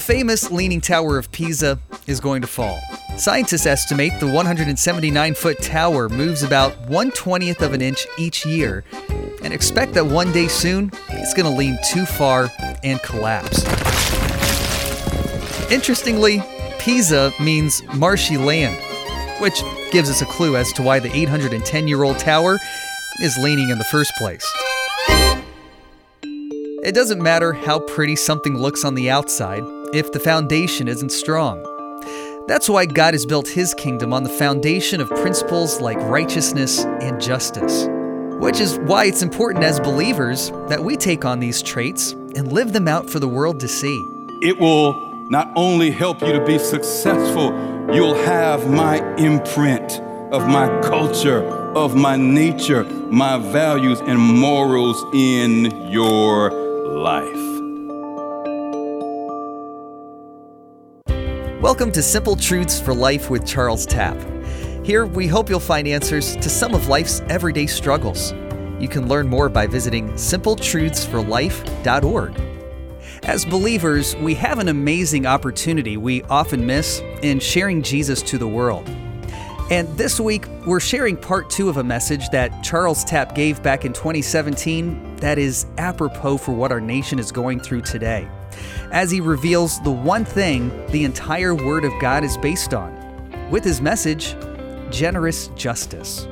The famous Leaning Tower of Pisa is going to fall. Scientists estimate the 179 foot tower moves about 120th of an inch each year and expect that one day soon it's going to lean too far and collapse. Interestingly, Pisa means marshy land, which gives us a clue as to why the 810 year old tower is leaning in the first place. It doesn't matter how pretty something looks on the outside if the foundation isn't strong. That's why God has built his kingdom on the foundation of principles like righteousness and justice. Which is why it's important as believers that we take on these traits and live them out for the world to see. It will not only help you to be successful, you'll have my imprint of my culture, of my nature, my values, and morals in your life. Welcome to Simple Truths for Life with Charles Tapp. Here, we hope you'll find answers to some of life's everyday struggles. You can learn more by visiting simpletruthsforlife.org. As believers, we have an amazing opportunity we often miss in sharing Jesus to the world. And this week, we're sharing part two of a message that Charles Tapp gave back in 2017 that is apropos for what our nation is going through today as he reveals the one thing the entire Word of God is based on with his message, Generous Justice.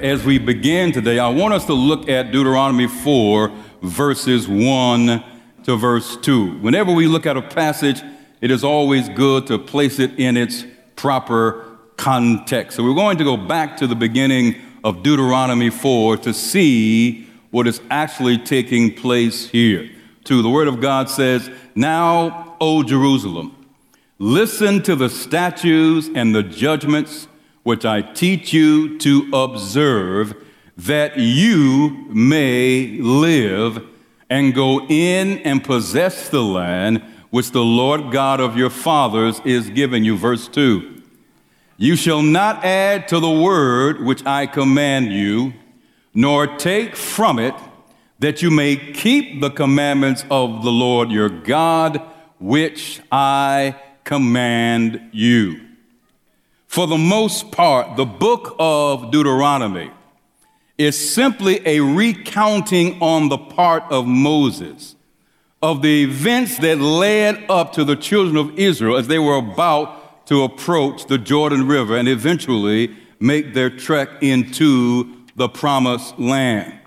As we begin today, I want us to look at Deuteronomy 4, verses 1 to verse 2. Whenever we look at a passage, it is always good to place it in its proper context. So we're going to go back to the beginning of Deuteronomy 4 to see what is actually taking place here. 2, the Word of God says, Now, O Jerusalem, listen to the statutes and the judgments which I teach you to observe, that you may live and go in and possess the land which the Lord God of your fathers is giving you. Verse 2 You shall not add to the word which I command you, nor take from it that you may keep the commandments of the Lord your God, which I command you. For the most part, the book of Deuteronomy is simply a recounting on the part of Moses of the events that led up to the children of Israel as they were about to approach the Jordan River and eventually make their trek into the promised land.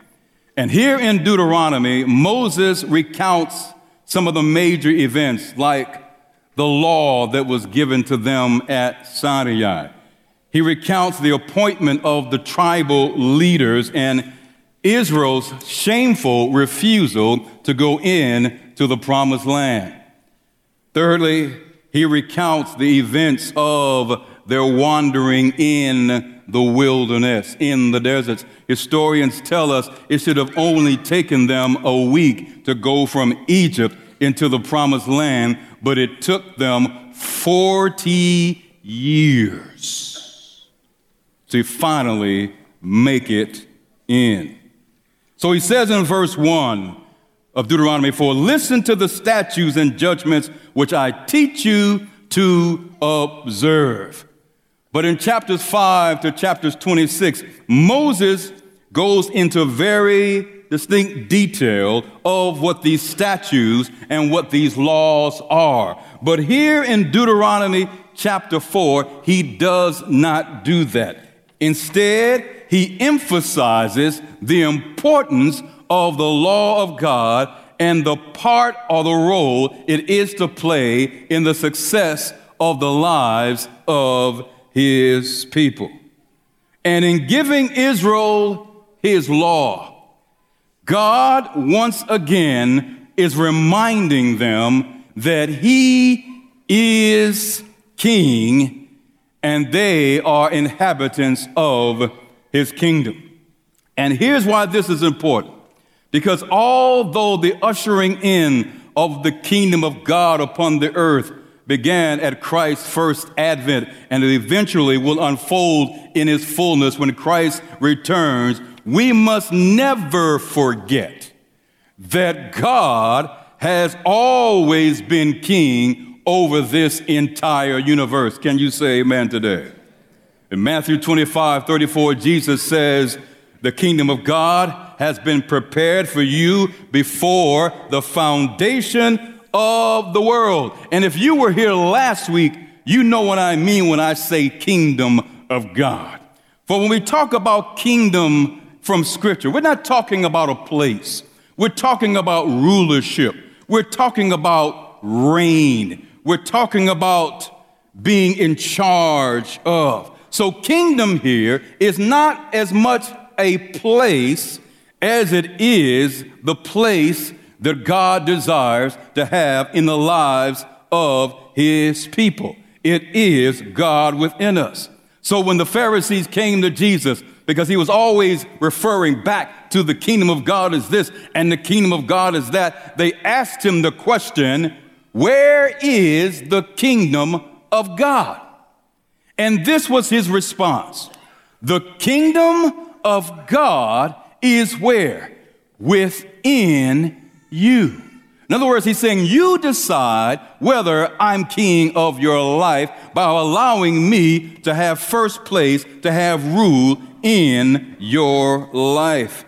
And here in Deuteronomy, Moses recounts some of the major events, like the law that was given to them at Sinai. He recounts the appointment of the tribal leaders and Israel's shameful refusal to go in to the promised land. Thirdly, he recounts the events of their wandering in the wilderness, in the deserts. Historians tell us it should have only taken them a week to go from Egypt into the promised land, but it took them 40 years to finally make it in. So he says in verse 1 of Deuteronomy 4 Listen to the statutes and judgments which I teach you to observe. But in chapters 5 to chapters 26, Moses goes into very distinct detail of what these statutes and what these laws are. But here in Deuteronomy chapter 4, he does not do that. Instead, he emphasizes the importance of the law of God and the part or the role it is to play in the success of the lives of his people. And in giving Israel his law, God once again is reminding them that he is king and they are inhabitants of his kingdom. And here's why this is important. Because although the ushering in of the kingdom of God upon the earth began at Christ's first advent and eventually will unfold in its fullness when Christ returns, we must never forget that God has always been king over this entire universe. Can you say amen today? In Matthew 25, 34, Jesus says, The kingdom of God has been prepared for you before the foundation of the world. And if you were here last week, you know what I mean when I say kingdom of God. For when we talk about kingdom from Scripture, we're not talking about a place, we're talking about rulership. We're talking about reign. We're talking about being in charge of. So, kingdom here is not as much a place as it is the place that God desires to have in the lives of his people. It is God within us. So, when the Pharisees came to Jesus, because he was always referring back to the kingdom of God as this and the kingdom of God as that. They asked him the question, Where is the kingdom of God? And this was his response The kingdom of God is where? Within you. In other words, he's saying, You decide whether I'm king of your life by allowing me to have first place, to have rule in your life.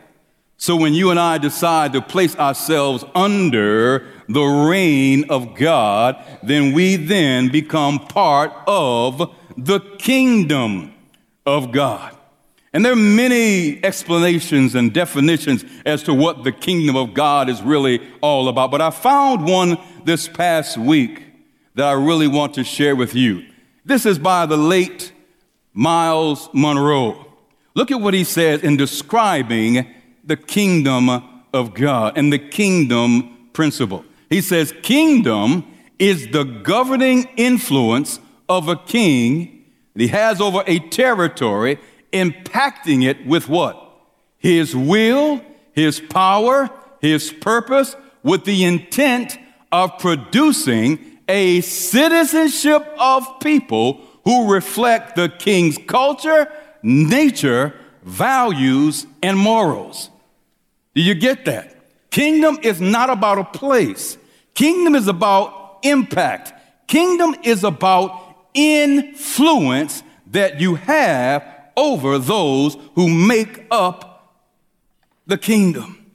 So when you and I decide to place ourselves under the reign of God, then we then become part of the kingdom of God. And there are many explanations and definitions as to what the kingdom of God is really all about. But I found one this past week that I really want to share with you. This is by the late Myles Munroe. Look at what he says in describing the kingdom of God and the kingdom principle. He says, Kingdom is the governing influence of a king that he has over a territory, impacting it with what? His will, his power, his purpose, with the intent of producing a citizenship of people who reflect the king's culture nature, values, and morals. Do you get that? Kingdom is not about a place. Kingdom is about impact. Kingdom is about influence that you have over those who make up the kingdom.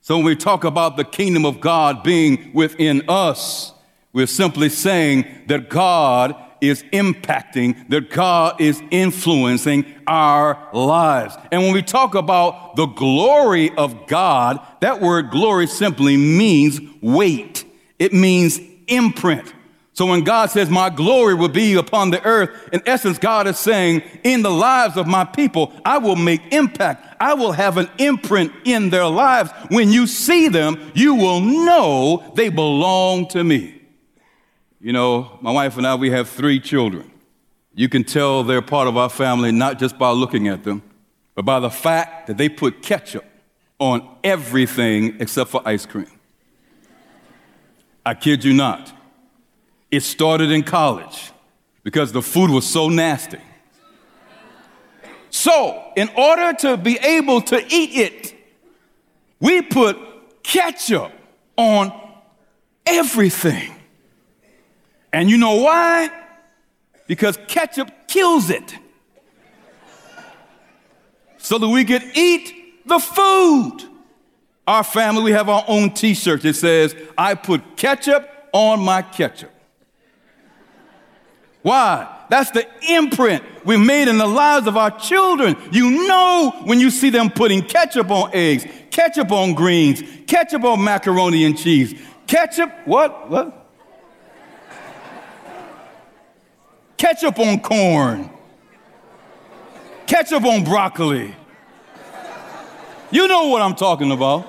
So when we talk about the kingdom of God being within us, we're simply saying that God is impacting, that God is influencing our lives. And when we talk about the glory of God, that word glory simply means weight, it means imprint. So when God says, My glory will be upon the earth, in essence, God is saying, In the lives of my people, I will make impact. I will have an imprint in their lives. When you see them, you will know they belong to me. You know, my wife and I, we have three children. You can tell they're part of our family not just by looking at them, but by the fact that they put ketchup on everything except for ice cream. I kid you not. It started in college because the food was so nasty. So, in order to be able to eat it, we put ketchup on everything. And you know why? Because ketchup kills it. So that we could eat the food. Our family, we have our own t shirt that says, I put ketchup on my ketchup. Why? That's the imprint we made in the lives of our children. You know when you see them putting ketchup on eggs, ketchup on greens, ketchup on macaroni and cheese. Ketchup, what? What? ketchup on corn, ketchup on broccoli. You know what I'm talking about.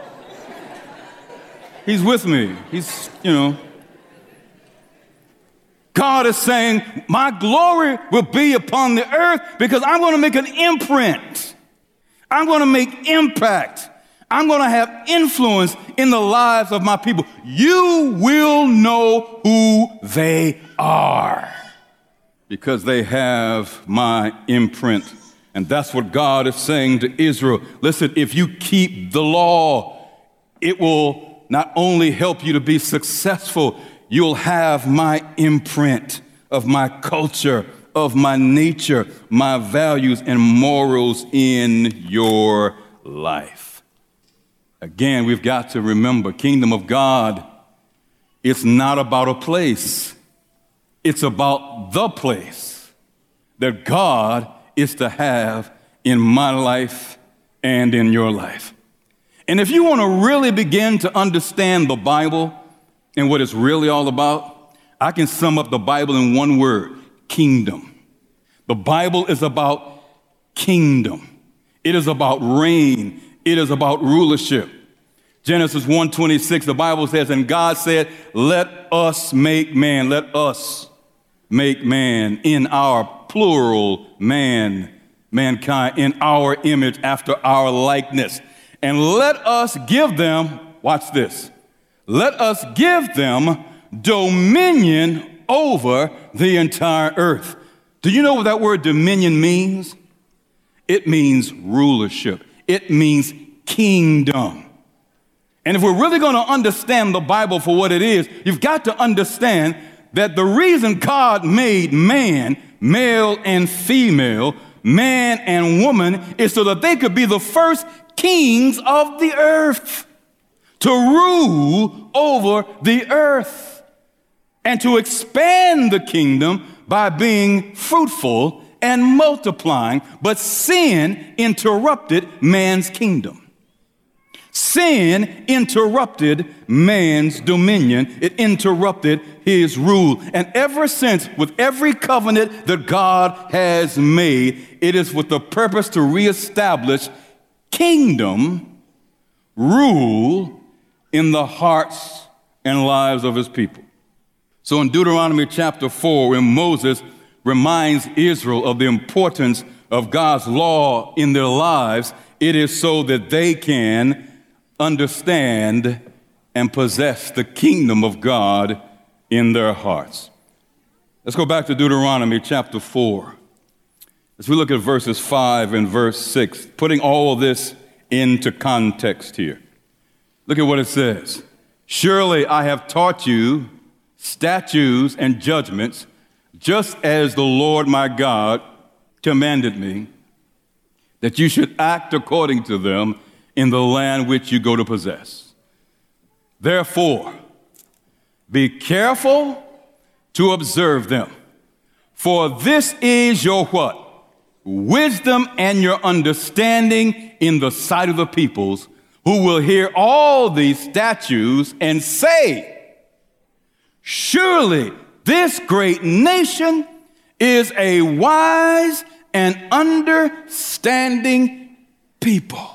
He's with me. He's, you know. God is saying, My glory will be upon the earth because I'm going to make an imprint. I'm going to make impact. I'm going to have influence in the lives of my people. You will know who they are because they have my imprint. And that's what God is saying to Israel. Listen, if you keep the law, it will not only help you to be successful, you'll have my imprint of my culture, of my nature, my values and morals in your life. Again, we've got to remember kingdom of God, it's not about a place. It's about the place that God is to have in my life and in your life. And if you want to really begin to understand the Bible and what it's really all about, I can sum up the Bible in one word kingdom. The Bible is about kingdom. It is about reign. It is about rulership. Genesis 1:26 the Bible says and God said, "Let us make man, let us make man in our plural man, mankind in our image after our likeness." And let us give them, watch this. Let us give them dominion over the entire earth. Do you know what that word dominion means? It means rulership. It means kingdom. And if we're really going to understand the Bible for what it is, you've got to understand that the reason God made man, male and female, man and woman, is so that they could be the first kings of the earth to rule over the earth and to expand the kingdom by being fruitful and multiplying. But sin interrupted man's kingdom. Sin interrupted man's dominion. It interrupted his rule. And ever since, with every covenant that God has made, it is with the purpose to reestablish kingdom rule in the hearts and lives of his people. So in Deuteronomy chapter 4, when Moses reminds Israel of the importance of God's law in their lives, it is so that they can understand and possess the kingdom of God in their hearts. Let's go back to Deuteronomy chapter 4. As we look at verses 5 and verse 6, putting all of this into context here. Look at what it says. Surely I have taught you statutes and judgments, just as the Lord my God commanded me, that you should act according to them in the land which you go to possess. Therefore, be careful to observe them, for this is your what? wisdom and your understanding in the sight of the peoples who will hear all these statues and say, Surely this great nation is a wise and understanding people.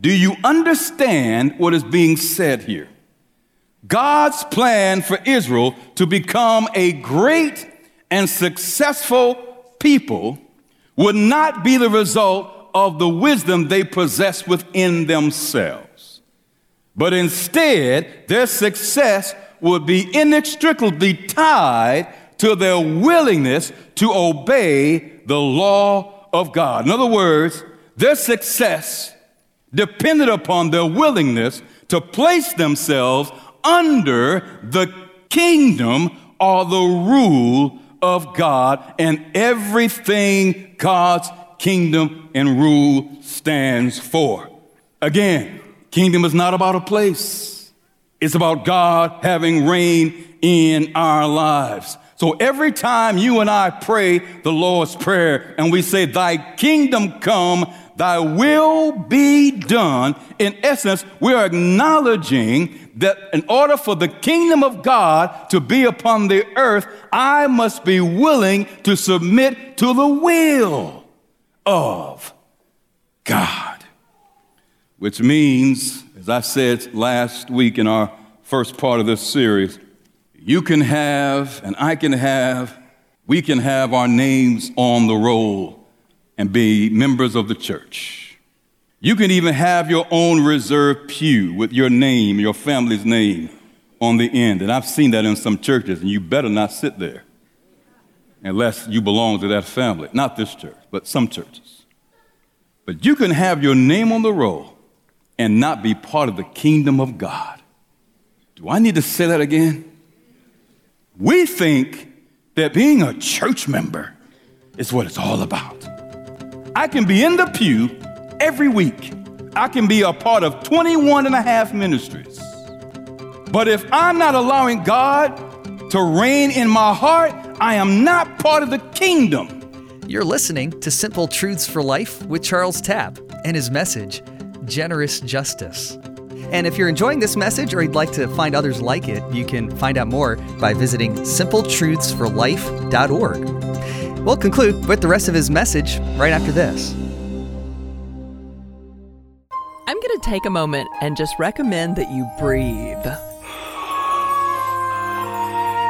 Do you understand what is being said here? God's plan for Israel to become a great and successful people would not be the result of the wisdom they possess within themselves, but instead, their success would be inextricably tied to their willingness to obey the law of God. In other words, their success depended upon their willingness to place themselves under the kingdom or the rule of God and everything God's kingdom and rule stands for. Again, kingdom is not about a place. It's about God having reign in our lives. So every time you and I pray the Lord's Prayer and we say, Thy kingdom come, Thy will be done, in essence, we're acknowledging that in order for the kingdom of God to be upon the earth, I must be willing to submit to the will of God. Which means, as I said last week in our first part of this series, you can have, and I can have, we can have our names on the roll and be members of the church. You can even have your own reserved pew with your name, your family's name on the end. And I've seen that in some churches, and you better not sit there unless you belong to that family. Not this church, but some churches. But you can have your name on the roll and not be part of the kingdom of God. Do I need to say that again? We think that being a church member is what it's all about. I can be in the pew every week. I can be a part of 21 and a half ministries. But if I'm not allowing God to reign in my heart, I am not part of the kingdom. You're listening to Simple Truths for Life with Charles Tapp and his message, Generous Justice. And if you're enjoying this message or you'd like to find others like it, you can find out more by visiting simpletruthsforlife.org. We'll conclude with the rest of his message right after this. I'm going to take a moment and just recommend that you breathe.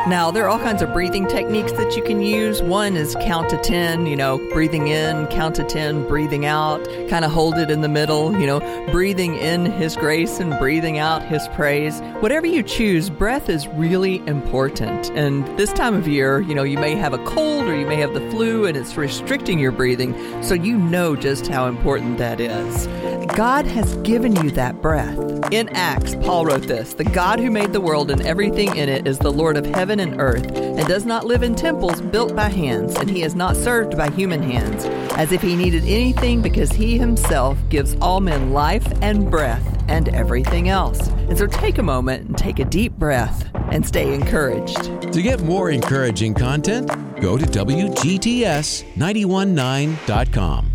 Now, there are all kinds of breathing techniques that you can use. One is count to 10, you know, breathing in, count to 10, breathing out, kind of hold it in the middle, you know, breathing in His grace and breathing out His praise. Whatever you choose, breath is really important. And this time of year, you know, you may have a cold or you may have the flu and it's restricting your breathing, so you know just how important that is. God has given you that breath. In Acts, Paul wrote this The God who made the world and everything in it is the Lord of heaven and earth, and does not live in temples built by hands, and he is not served by human hands, as if he needed anything, because he himself gives all men life and breath and everything else. And so take a moment and take a deep breath and stay encouraged. To get more encouraging content, go to WGTS919.com.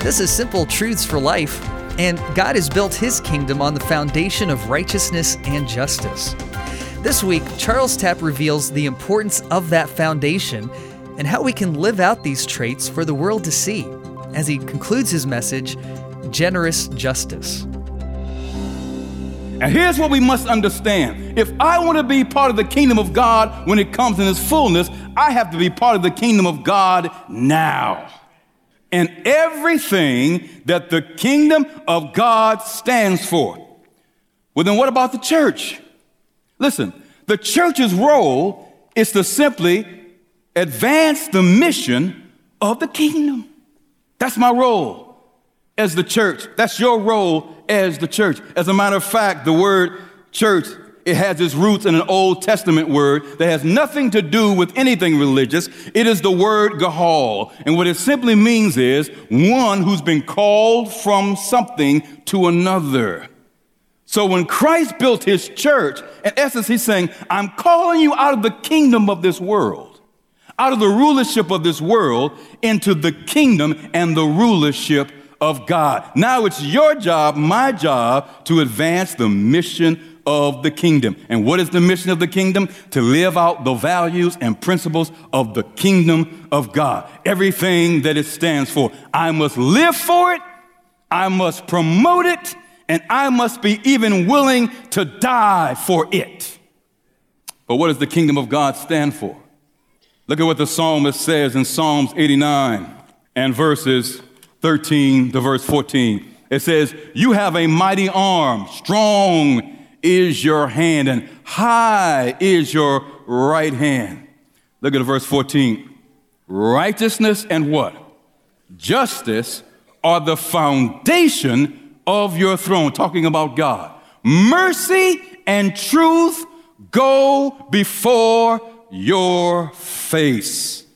This is Simple Truths for Life, and God has built his kingdom on the foundation of righteousness and justice. This week, Charles Tapp reveals the importance of that foundation and how we can live out these traits for the world to see as he concludes his message Generous Justice. And here's what we must understand. If I want to be part of the kingdom of God when it comes in its fullness, I have to be part of the kingdom of God now and everything that the kingdom of God stands for. Well, then what about the church? Listen, the church's role is to simply advance the mission of the kingdom. That's my role as the church. That's your role as the church. As a matter of fact, the word church it has its roots in an Old Testament word that has nothing to do with anything religious. It is the word Gahal. And what it simply means is one who's been called from something to another. So when Christ built his church, in essence, he's saying, I'm calling you out of the kingdom of this world, out of the rulership of this world, into the kingdom and the rulership of God. Now it's your job, my job, to advance the mission of the kingdom. And what is the mission of the kingdom? To live out the values and principles of the kingdom of God. Everything that it stands for. I must live for it, I must promote it, and I must be even willing to die for it. But what does the kingdom of God stand for? Look at what the psalmist says in Psalms 89 and verses 13 to verse 14. It says, You have a mighty arm, strong is your hand, and high is your right hand. Look at verse 14. Righteousness and what? Justice are the foundation of your throne, talking about God. Mercy and truth go before your face.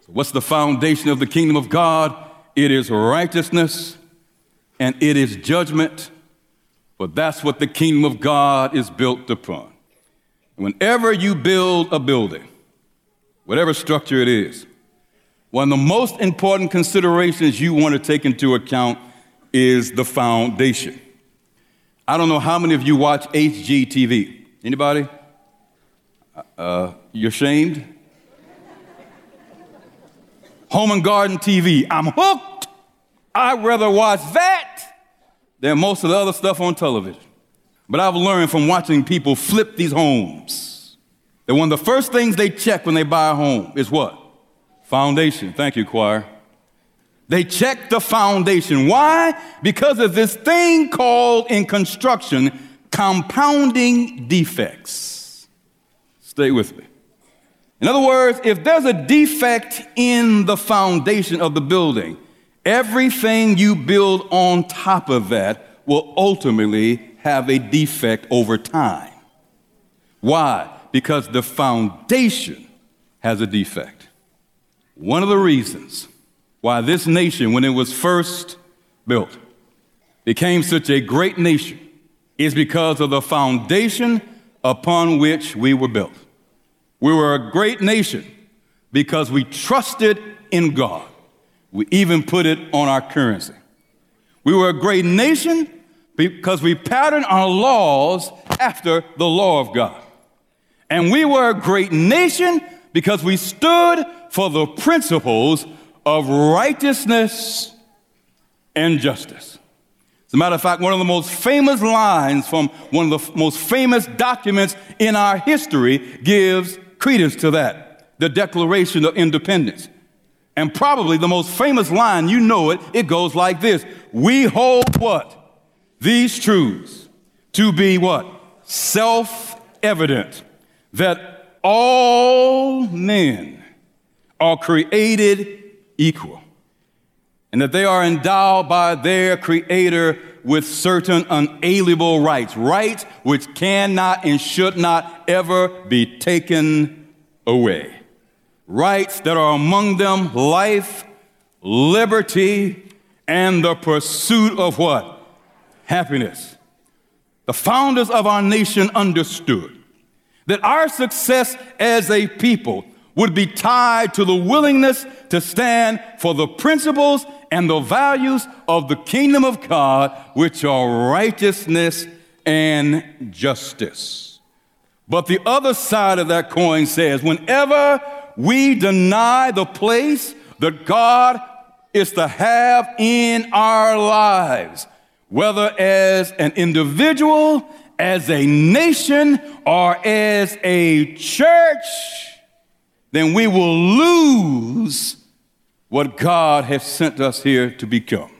So what's the foundation of the kingdom of God? It is righteousness and it is judgment but that's what the kingdom of God is built upon. Whenever you build a building, whatever structure it is, one of the most important considerations you want to take into account is the foundation. I don't know how many of you watch HGTV. Anybody? Uh, you're ashamed? Home and Garden TV. I'm hooked. I'd rather watch that than most of the other stuff on television. But I've learned from watching people flip these homes that one of the first things they check when they buy a home is what? Foundation. Thank you, choir. They check the foundation. Why? Because of this thing called in construction compounding defects. Stay with me. In other words, if there's a defect in the foundation of the building, everything you build on top of that will ultimately have a defect over time. Why? Because the foundation has a defect. One of the reasons why this nation, when it was first built, became such a great nation is because of the foundation upon which we were built. We were a great nation because we trusted in God. We even put it on our currency. We were a great nation because we patterned our laws after the law of God. And we were a great nation because we stood for the principles of righteousness and justice. As a matter of fact, one of the most famous lines from one of the most famous documents in our history gives credence to that the Declaration of Independence. And probably the most famous line, you know it, it goes like this We hold what? These truths to be what? Self evident that all men are created equal and that they are endowed by their Creator with certain unalienable rights, rights which cannot and should not ever be taken away. Rights that are among them life, liberty, and the pursuit of what? Happiness. The founders of our nation understood that our success as a people would be tied to the willingness to stand for the principles and the values of the kingdom of God, which are righteousness and justice. But the other side of that coin says, whenever we deny the place that God is to have in our lives, whether as an individual, as a nation, or as a church, then we will lose what God has sent us here to become.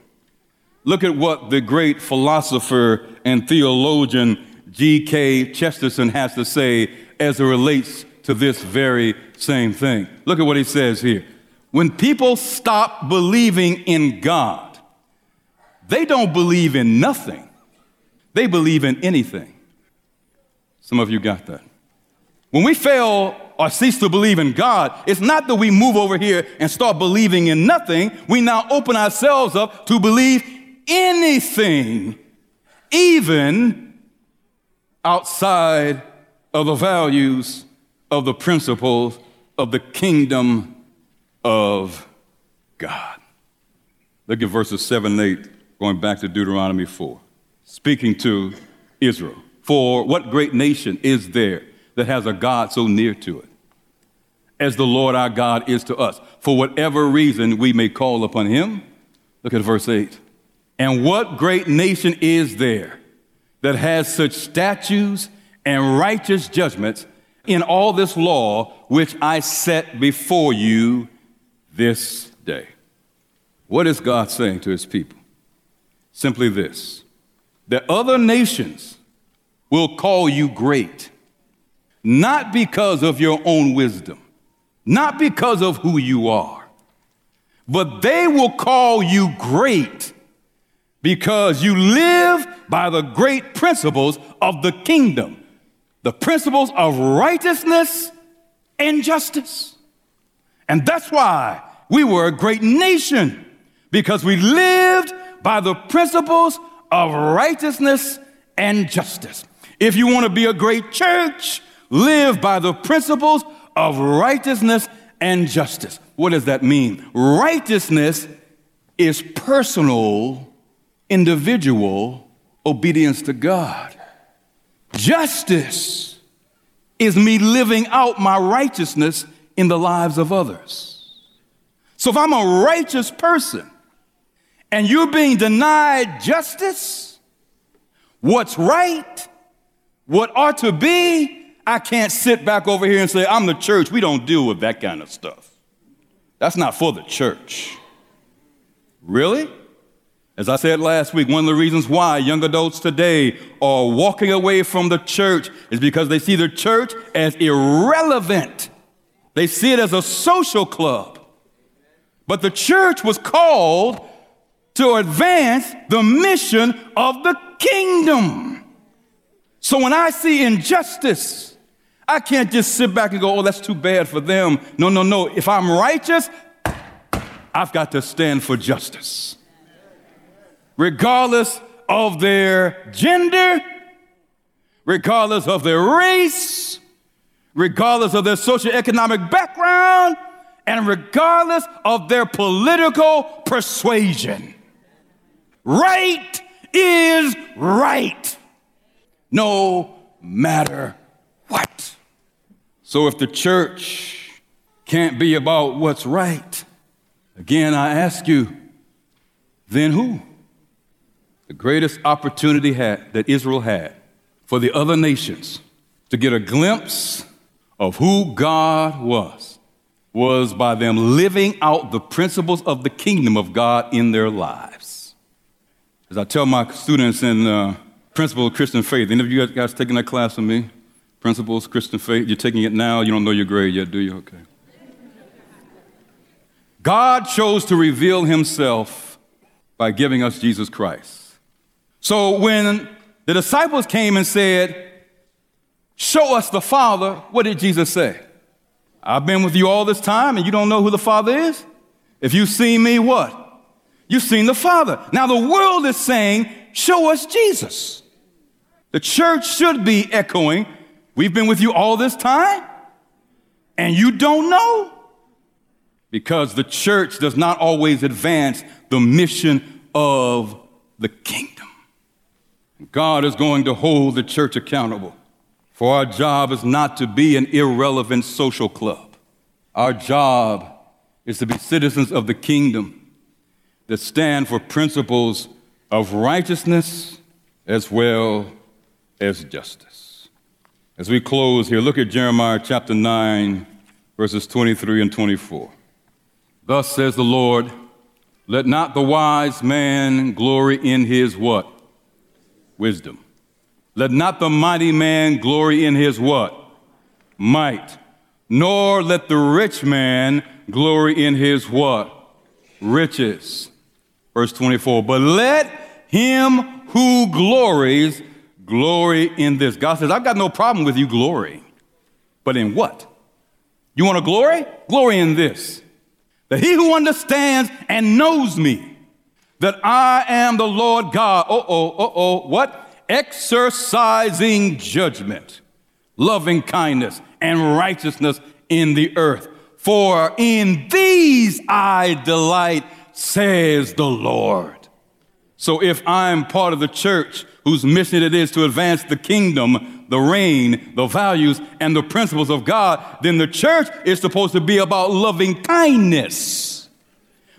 Look at what the great philosopher and theologian G.K. Chesterton has to say as it relates to this very same thing. Look at what he says here. When people stop believing in God, they don't believe in nothing, they believe in anything. Some of you got that. When we fail or cease to believe in God, it's not that we move over here and start believing in nothing. We now open ourselves up to believe anything, even outside of the values of the principles of the kingdom of God. Look at verses 7 and 8, going back to Deuteronomy 4, speaking to Israel. For what great nation is there that has a God so near to it, as the Lord our God is to us. For whatever reason we may call upon him. Look at verse 8. And what great nation is there that has such statutes and righteous judgments in all this law which I set before you this day? What is God saying to his people? Simply this that other nations will call you great not because of your own wisdom, not because of who you are, but they will call you great because you live by the great principles of the kingdom, the principles of righteousness and justice. And that's why we were a great nation because we lived by the principles of righteousness and justice. If you want to be a great church, live by the principles of righteousness and justice. What does that mean? Righteousness is personal, individual obedience to God. Justice is me living out my righteousness in the lives of others. So if I'm a righteous person and you're being denied justice, what's right, what ought to be, I can't sit back over here and say, I'm the church. We don't deal with that kind of stuff. That's not for the church. Really? As I said last week, one of the reasons why young adults today are walking away from the church is because they see the church as irrelevant. They see it as a social club. But the church was called to advance the mission of the kingdom. So when I see injustice, I can't just sit back and go, oh, that's too bad for them. No, no, no. If I'm righteous, I've got to stand for justice. Regardless of their gender, regardless of their race, regardless of their socioeconomic background, and regardless of their political persuasion. Right is right, no matter what. So if the church can't be about what's right, again, I ask you, then who? The greatest opportunity had, that Israel had for the other nations to get a glimpse of who God was was by them living out the principles of the kingdom of God in their lives. As I tell my students in uh, Principles of Christian Faith, any of you guys taking that class with me? Principles, Christian Faith, you're taking it now, you don't know your grade yet, do you? Okay. God chose to reveal himself by giving us Jesus Christ. So when the disciples came and said, Show us the Father, what did Jesus say? I've been with you all this time and you don't know who the Father is? If you've seen me, what? You've seen the Father. Now the world is saying, Show us Jesus. The church should be echoing, We've been with you all this time and you don't know? Because the church does not always advance the mission of the kingdom. God is going to hold the church accountable. For our job is not to be an irrelevant social club. Our job is to be citizens of the kingdom that stand for principles of righteousness as well as justice. As we close here, look at Jeremiah chapter 9, verses 23 and 24. Thus says the Lord, let not the wise man glory in his what? wisdom. Let not the mighty man glory in his what? Might. Nor let the rich man glory in his what? Riches. Verse 24. But let him who glories glory in this. God says, I've got no problem with you glory. But in what? You want to glory? Glory in this. That he who understands and knows me that I am the Lord God. Oh, oh, oh, oh, what? Exercising judgment, loving kindness, and righteousness in the earth. For in these I delight, says the Lord. So if I'm part of the church whose mission it is to advance the kingdom, the reign, the values, and the principles of God, then the church is supposed to be about loving kindness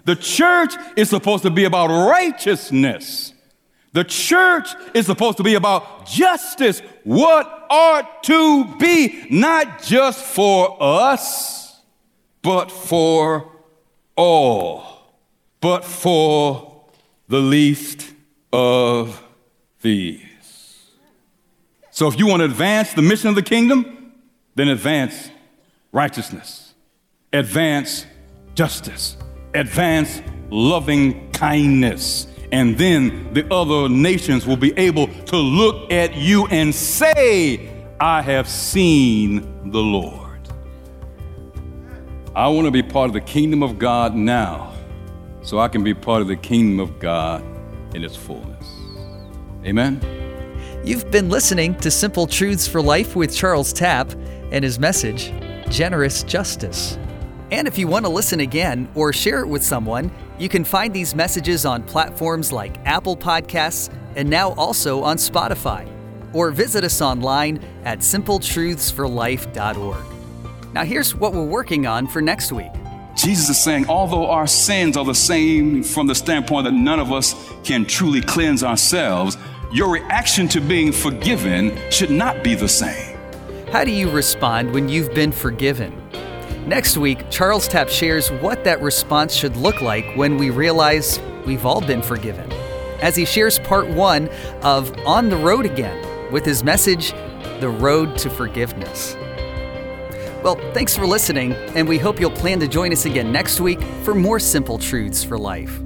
the church is supposed to be about righteousness. The church is supposed to be about justice. What ought to be not just for us, but for all, but for the least of these. So if you want to advance the mission of the kingdom, then advance righteousness, advance justice advance loving kindness. And then the other nations will be able to look at you and say, I have seen the Lord. I want to be part of the kingdom of God now so I can be part of the kingdom of God in its fullness. Amen. You've been listening to Simple Truths for Life with Charles Tapp and his message, Generous Justice. And if you want to listen again or share it with someone, you can find these messages on platforms like Apple Podcasts and now also on Spotify. Or visit us online at simpletruthsforlife.org. Now, here's what we're working on for next week. Jesus is saying, although our sins are the same from the standpoint that none of us can truly cleanse ourselves, your reaction to being forgiven should not be the same. How do you respond when you've been forgiven? Next week, Charles Tapp shares what that response should look like when we realize we've all been forgiven. As he shares part one of On the Road Again with his message, The Road to Forgiveness. Well, thanks for listening, and we hope you'll plan to join us again next week for more simple truths for life.